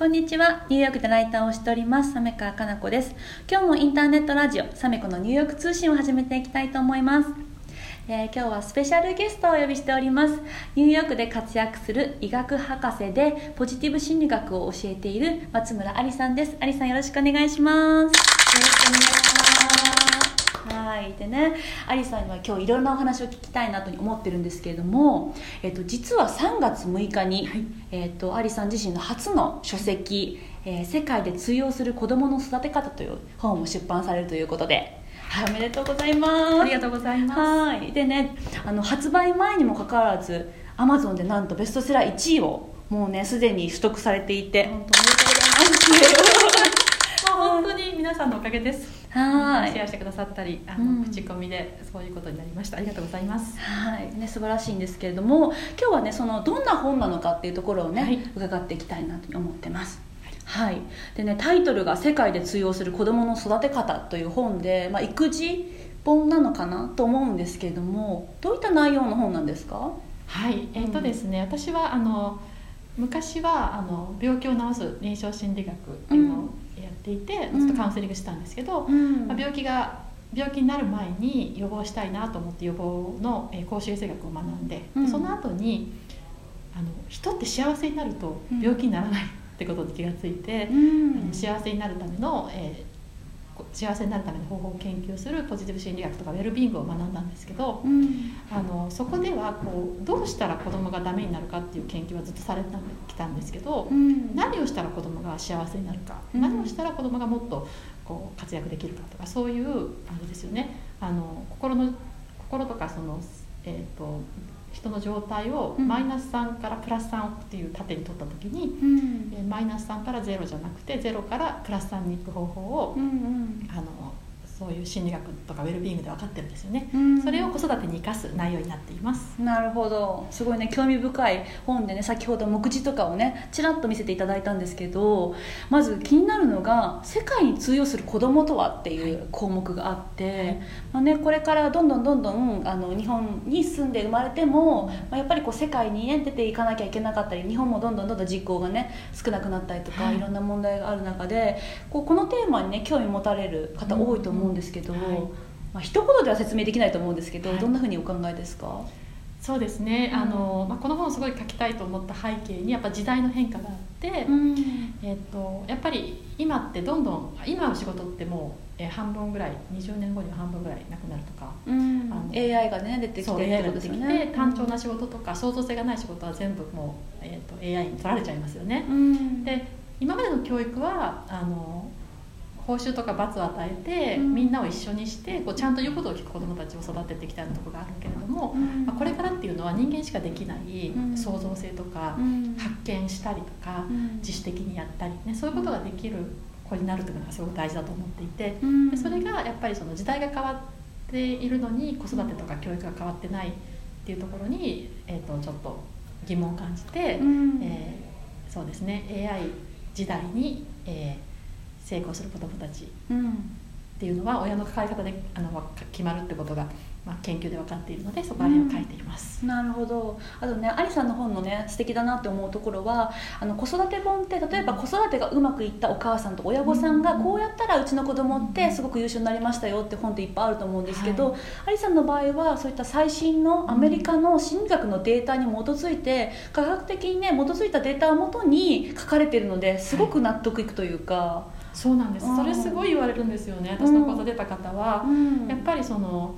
こんにちは。ニューヨークでライターをしております、サメカかな子です。今日もインターネットラジオ、サメコのニューヨーク通信を始めていきたいと思います。えー今日はスペシャルゲストをお呼びしております。ニューヨークで活躍する医学博士でポジティブ心理学を教えている松村ありさんです。ありさんよろしくお願いします。よろしくお願いします。はいでね、アリさんには今日いろんなお話を聞きたいなと思ってるんですけれども、えっと、実は3月6日に、えっと、アリさん自身の初の書籍「えー世界で通用する子どもの育て方」という本を出版されるということで、はい、おめでとうございます。ありがとうございます。はい。でねあの発売前にもかかわらずアマゾンでなんとベストセラー1位をもうねすでに取得されていて。本当おめでとうございます。まあ本当に皆さんのおかげです。はい。シェアしてくださったり、あの、うん。口コミでそういうことになりました。ありがとうございます。はい。ね、素晴らしいんですけれども今日はねそのどんな本なのかっていうところをね、はい。伺っていきたいなと思ってます。はい、でねタイトルが「世界で通用する子どもの育て方」という本で、まあ、育児本なのかなと思うんですけれどもどういった内容の本なんですか？はい、えっ、とですね、私はあの昔はあの病気を治す臨床心理学っていうのをやっていて、うん。ずっとカウンセリングしたんですけど、ん。まあ、病気が病気になる前に予防したいなと思って予防の、えー公衆衛生学を学んで、うん。その後にあの人って幸せになると病気にならないってことに気がついて、幸せになるための、え幸せになるための方法を研究するポジティブ心理学とかウェルビーイングを学んだんですけどうん。あのそこではこうどうしたら子供がダメになるかっていう研究はずっとされてきたんですけど、うん。何をしたら子供が幸せになるか、うん。何をしたら子供がもっとこう活躍できるかとかそういうあれですよね。あの心の心とかその、えー、と人の状態をうん。マイナス3からプラス3っていう縦に取った時に、うん。えーマイナス3から0じゃなくて0からプラス3に行く方法を、うんうん。あのそういう心理学とかウェルビーイングで分かってるんですよね。うんそれを子育てに生かす内容になっています。なるほどすごいね興味深い本でね先ほど目次とかをねちらっと見せていただいたんですけどまず気になるのが「世界に通用する子供とは?」っていう項目があって、まあね、これからどんどんどんどんあの日本に住んで生まれても、まあ、やっぱりこう世界に、ね、出ていかなきゃいけなかったり日本もどんどんどんどん人口がね少なくなったりとか、はいい、ろんな問題がある中でこうこのテーマにね興味持たれる方多いと思うんですけど。うんはい。まあ一言では説明できないと思うんですけど、はい。どんなふうにお考えですか、そうですね、うん。あのまあ、この本をすごい書きたいと思った背景にやっぱ時代の変化があって、ん。えっとやっぱり今ってどんどん今の仕事ってもう、えー半分ぐらい20年後には半分ぐらいなくなるとかうん。あの AI がね出てきてってことですよね。て単調な仕事とか創造性がない仕事は全部もう、えー、と AI に取られちゃいますよね。うん。で今までの教育はあの報酬とか罰を与えて、うん。みんなを一緒にしてこうちゃんと言うことを聞く子どもたちを育ててきたところがあるけれども、うん。まあ、これからっていうのは人間しかできないうん。創造性とか、うん。発見したりとか、うん。自主的にやったり、ね、そういうことができる子になるというのがすごく大事だと思っていてうん。でそれがやっぱりその時代が変わっているのに子育てとか教育が変わってないっていうところに、えー、とちょっと疑問を感じて、うん。えーそうですね AI 時代に、えー成功する子どもたち。うん。っていうのは親の関わり方であの決まるってことが、まあ、研究で分かっているのでそこら辺を書いています。なるほど。あとねアリさんの本のね素敵だなって思うところはあの子育て本って例えば子育てがうまくいったお母さんと親御さんがこうやったらうちの子供ってすごく優秀になりましたよって本っていっぱいあると思うんですけど、はアリさんの場合はそういった最新のアメリカの心理学のデータに基づいて科学的にね基づいたデータをもとに書かれているのですごく納得いくというか、そうなんです。うん。それすごい言われるんですよね。私の講座出た方は、うん。やっぱりその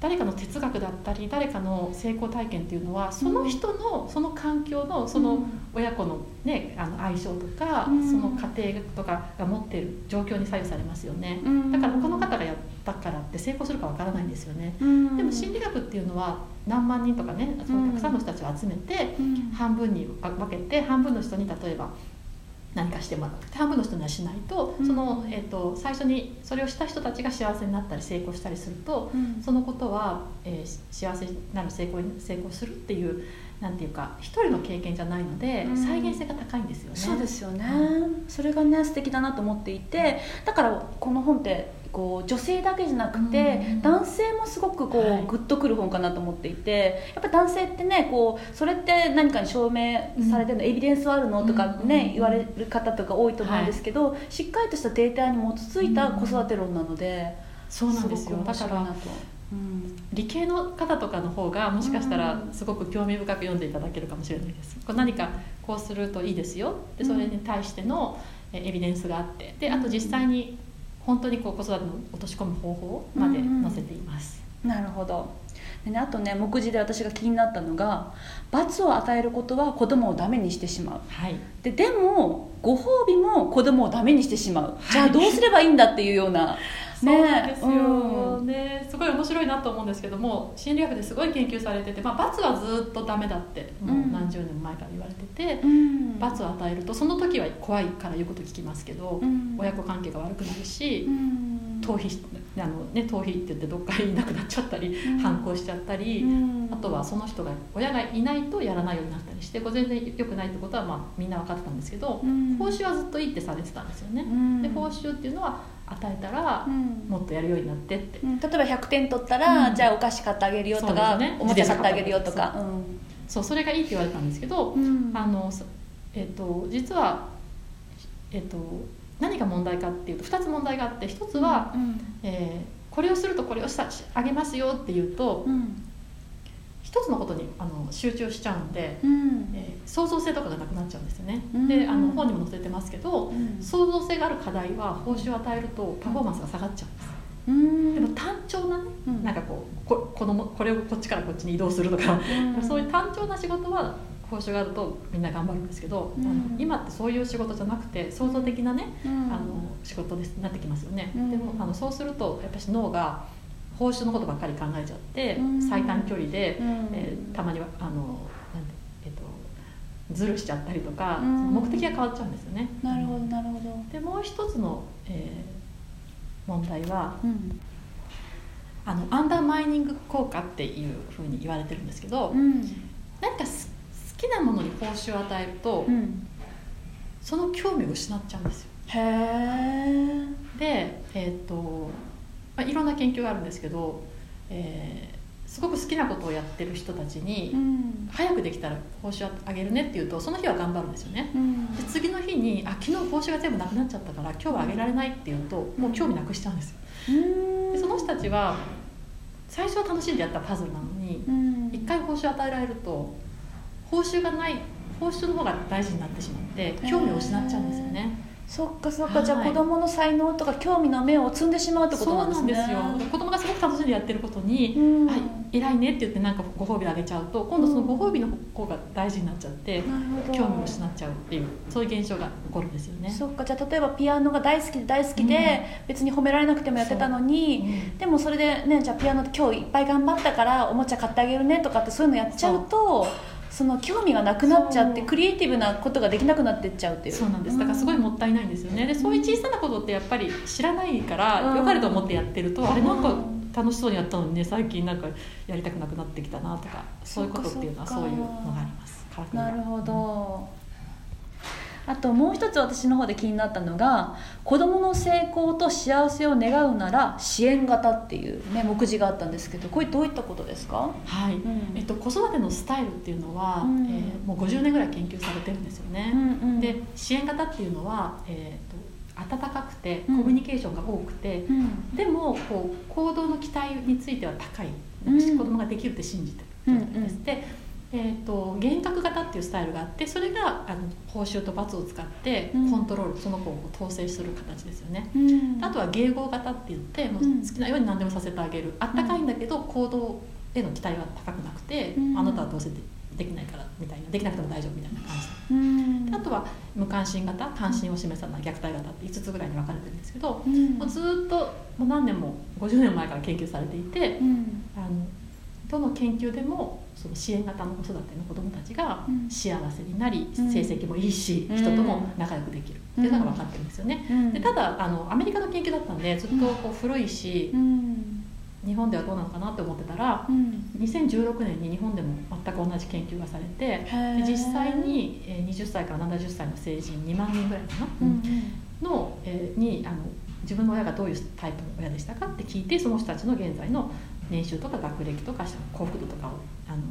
誰かの哲学だったり誰かの成功体験っていうのはその人のその環境のその親子の,、ね、あの相性とか、うん。その家庭とかが持っている状況に左右されますよね、うん。だから他の方がやったからって成功するかわからないんですよね、うん。でも心理学っていうのは何万人とかねそのたくさんの人たちを集めて、うん。半分に分けて半分の人に例えば何かしてもらって半分の人にはしないと、うん。その、えー、と最初にそれをした人たちが幸せになったり成功したりするとうん。そのことは、えー幸せになる成功に成功するっていう、なんていうか一人の経験じゃないので、うん。再現性が高いんですよね。そうですよね、はそれがね素敵だなと思っていてだからこの本ってこう女性だけじゃなくて、うん。男性もすごくこう、はい。グッとくる本かなと思っていてやっぱ男性ってねこうそれって何かに証明されてるの、エビデンスはあるの？とかね、うん。言われる方とか多いと思うんですけど、しっかりとしたデータに基づいた子育て論なので、そうなんですよ。ごく面だから。うん。理系の方とかの方がもしかしたらうん。すごく興味深く読んでいただけるかもしれないです。こう何かこうするといいですよでそれに対してのえエビデンスがあって。であと実際に本当にこう子育ての落とし込む方法まで載せています、なるほど。で、ね、あとね目次で私が気になったのが罰を与えることは子供をダメにしてしまう。はい。ででもご褒美も子供をダメにしてしまう、いじゃあどうすればいいんだっていうような。そうなんですよ、うんなと思うんですけども心理学ですごい研究されてて、まあ、罰はずっとダメだってもう何十年も前から言われてて、うん。罰を与えるとその時は怖いから言うこと聞きますけど、うん。親子関係が悪くなるし、うん。逃避しあの、ね、逃避って言ってどっかいなくなっちゃったり、うん。反抗しちゃったり、うん。あとはその人が親がいないとやらないようになったりしてこれ全然良くないってことは、まあ、みんな分かってたんですけど、うん。報酬はずっといいってされてたんですよね。うん。で報酬っていうのは与えたらうん。もっとやるようになってって、うん。例えば100点取ったら、うん。じゃあお菓子買ってあげるよとか、すね。おもちゃ買ってあげるよとか。そうそれがいいって言われたんですけど、うん。あのそえっと実は、えっと何が問題かっていうと2つ問題があって1つは、うん。えーこれをするとこれをしたしあげますよっていうとうん。一つのことにあの集中しちゃうんで、うん。えー創造性とかがなくなっちゃうんですよね。うん。であの本にも載せてますけどうん。創造性がある課題は報酬を与えるとパフォーマンスが下がっちゃうんです。うん。でも単調なねうん。なんかこうここのこれをこっちからこっちに移動するとか、うん。そういう単調な仕事は報酬があるとみんな頑張るんですけど、うん。あの今ってそういう仕事じゃなくて創造的なね、うん。あの仕事ですなってきますよね、うん。でもあのそうするとやっぱり脳が報酬のことばっかり考えちゃって、うん。最短距離で、うん。えーたまにはあのえっとズルしちゃったりとか、目的が変わっちゃうんですよね。なるほどなるほど。でもう一つの、えー問題はうん。あのアンダーマイニング効果っていうふうに言われてるんですけど、うん。何かす好きなものに報酬を与えると、うんその興味を失っちゃうんですよ。へえで、えーとまあ、いろんな研究があるんですけど、えーすごく好きなことをやってる人たちに、うん早くできたら報酬あげるねって言うとその日は頑張るんですよね。うんで次の日にあ昨日報酬が全部なくなっちゃったから今日はあげられないって言うともう興味なくしちゃうんですよ。うんでその人たちは最初は楽しんでやったパズルなのにうん一回報酬与えられると報酬がない報酬の方が大事になってしまって興味を失っちゃうんですよね。そっかそっか、はいじゃあ子供の才能とか興味の目を摘んでしまうってことなんですね。そうなんですよ。子供がすごく楽しんでやってることにうん。はい、偉いねって言ってなんかご褒美あげちゃうと今度そのご褒美の方が大事になっちゃって、なるほど。興味を失っちゃうっていうそういう現象が起こるんですよね。そっか。じゃあ例えばピアノが大好きで大好きで、別に褒められなくてもやってたのに、うん。でもそれでねじゃあピアノ今日いっぱい頑張ったからおもちゃ買ってあげるねとかってそういうのやっちゃうとその興味がなくなっちゃってクリエイティブなことができなくなってっちゃうっていう。そうなんです。だからすごいもったいないんですよね。でそういう小さなことってやっぱり知らないからうん。良かれと思ってやってると、うんあれなんか楽しそうにやったのにね最近なんかやりたくなくなってきたなとかそういうことっていうのはそういうのがあります。なるほどあともう一つ私の方で気になったのが子どもの成功と幸せを願うなら支援型っていう、ね、目次があったんですけどこれどういったことですか、はい、うん。えっと、子育てのスタイルっていうのは、うん。えーもう50年ぐらい研究されてるんですよね、うんうんで支援型っていうのは、えー、と温かくてコうん。ミュニケーションが多くて、うん。でもこう行動の期待については高い、うん。子供ができるって信じてる状態です、うん。で、えー、と幻覚型っていうスタイルがあってそれがあの報酬と罰を使ってうん。コントロール、その子を統制する形ですよね。うん。あとは迎合型って言ってもううん。好きなように何でもさせてあげる。あったかいんだけど行動への期待は高くなくて、うん。あなたはどうせでできないからみたいなできなくても大丈夫みたいな感じ。あとは無関心型関心を示さない虐待型って5つぐらいに分かれてるんですけど、うん。もうずっともう何年も50年前から研究されていてうん。あのどの研究でもその支援型の子育ての子どもたちがうん。幸せになり、うん。成績もいいし、うん。人とも仲良くできる。っていうのが分かってるんですよね。うん。でただあのアメリカの研究だったんでずっとこう古いしう、ん。日本ではどうなのかなって思ってたらうん。2016年に日本でも全く同じ研究がされてで実際にえー20歳から70歳の成人2万人ぐらいかな、うん。の、えーにあの自分の親がどういうタイプの親でしたかって聞いてその人たちの現在の年収とか学歴とか幸福度とかをあの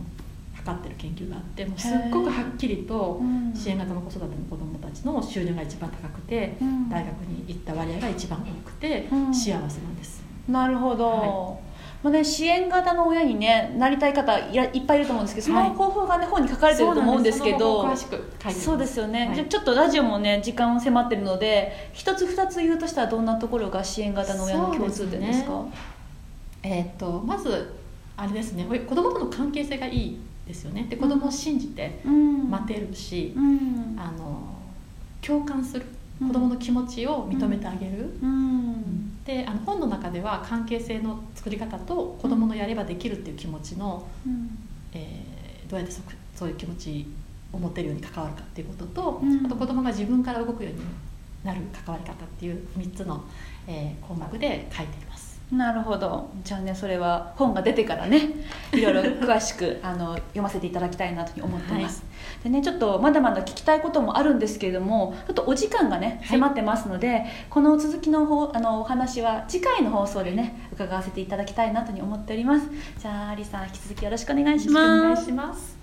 測ってる研究があってもうすっごくはっきりとうん。支援型の子育ての子どもたちの収入が一番高くてうん大学に行った割合が一番多くてうん。幸せなんです。なるほど、はまあね、支援型の親に、ね、なりたい方いっぱいいると思うんですけどその方法が、ね、本に書かれてると思うんですけどそうですよね、はいじゃあちょっとラジオもね時間を迫ってるので一つ二つ言うとしたらどんなところが支援型の親の共通点ですか？えー、とまずあれですね子供との関係性がいいですよね。で子供を信じてうん。待てるし、うん。あの共感するうん。子供の気持ちを認めてあげる、うん。であの本の中では関係性の作り方と子供のやればできるっていう気持ちの、うん。えーどうやってそそういう気持ちを持てるように関わるかっていうことと、うん。あと子供が自分から動くようになる関わり方っていう3つの、えー項目で書いています。なるほど。じゃあねそれは本が出てからね いろいろ詳しくあの読ませていただきたいなというふうに思ってます、でねちょっとまだまだ聞きたいこともあるんですけれどもちょっとお時間がねはい。迫ってますので、この続きの方あのお話は次回の放送でね伺わせていただきたいなと思っております。じゃあアリさん引き続きよろしくお願いしよろしくお願いますします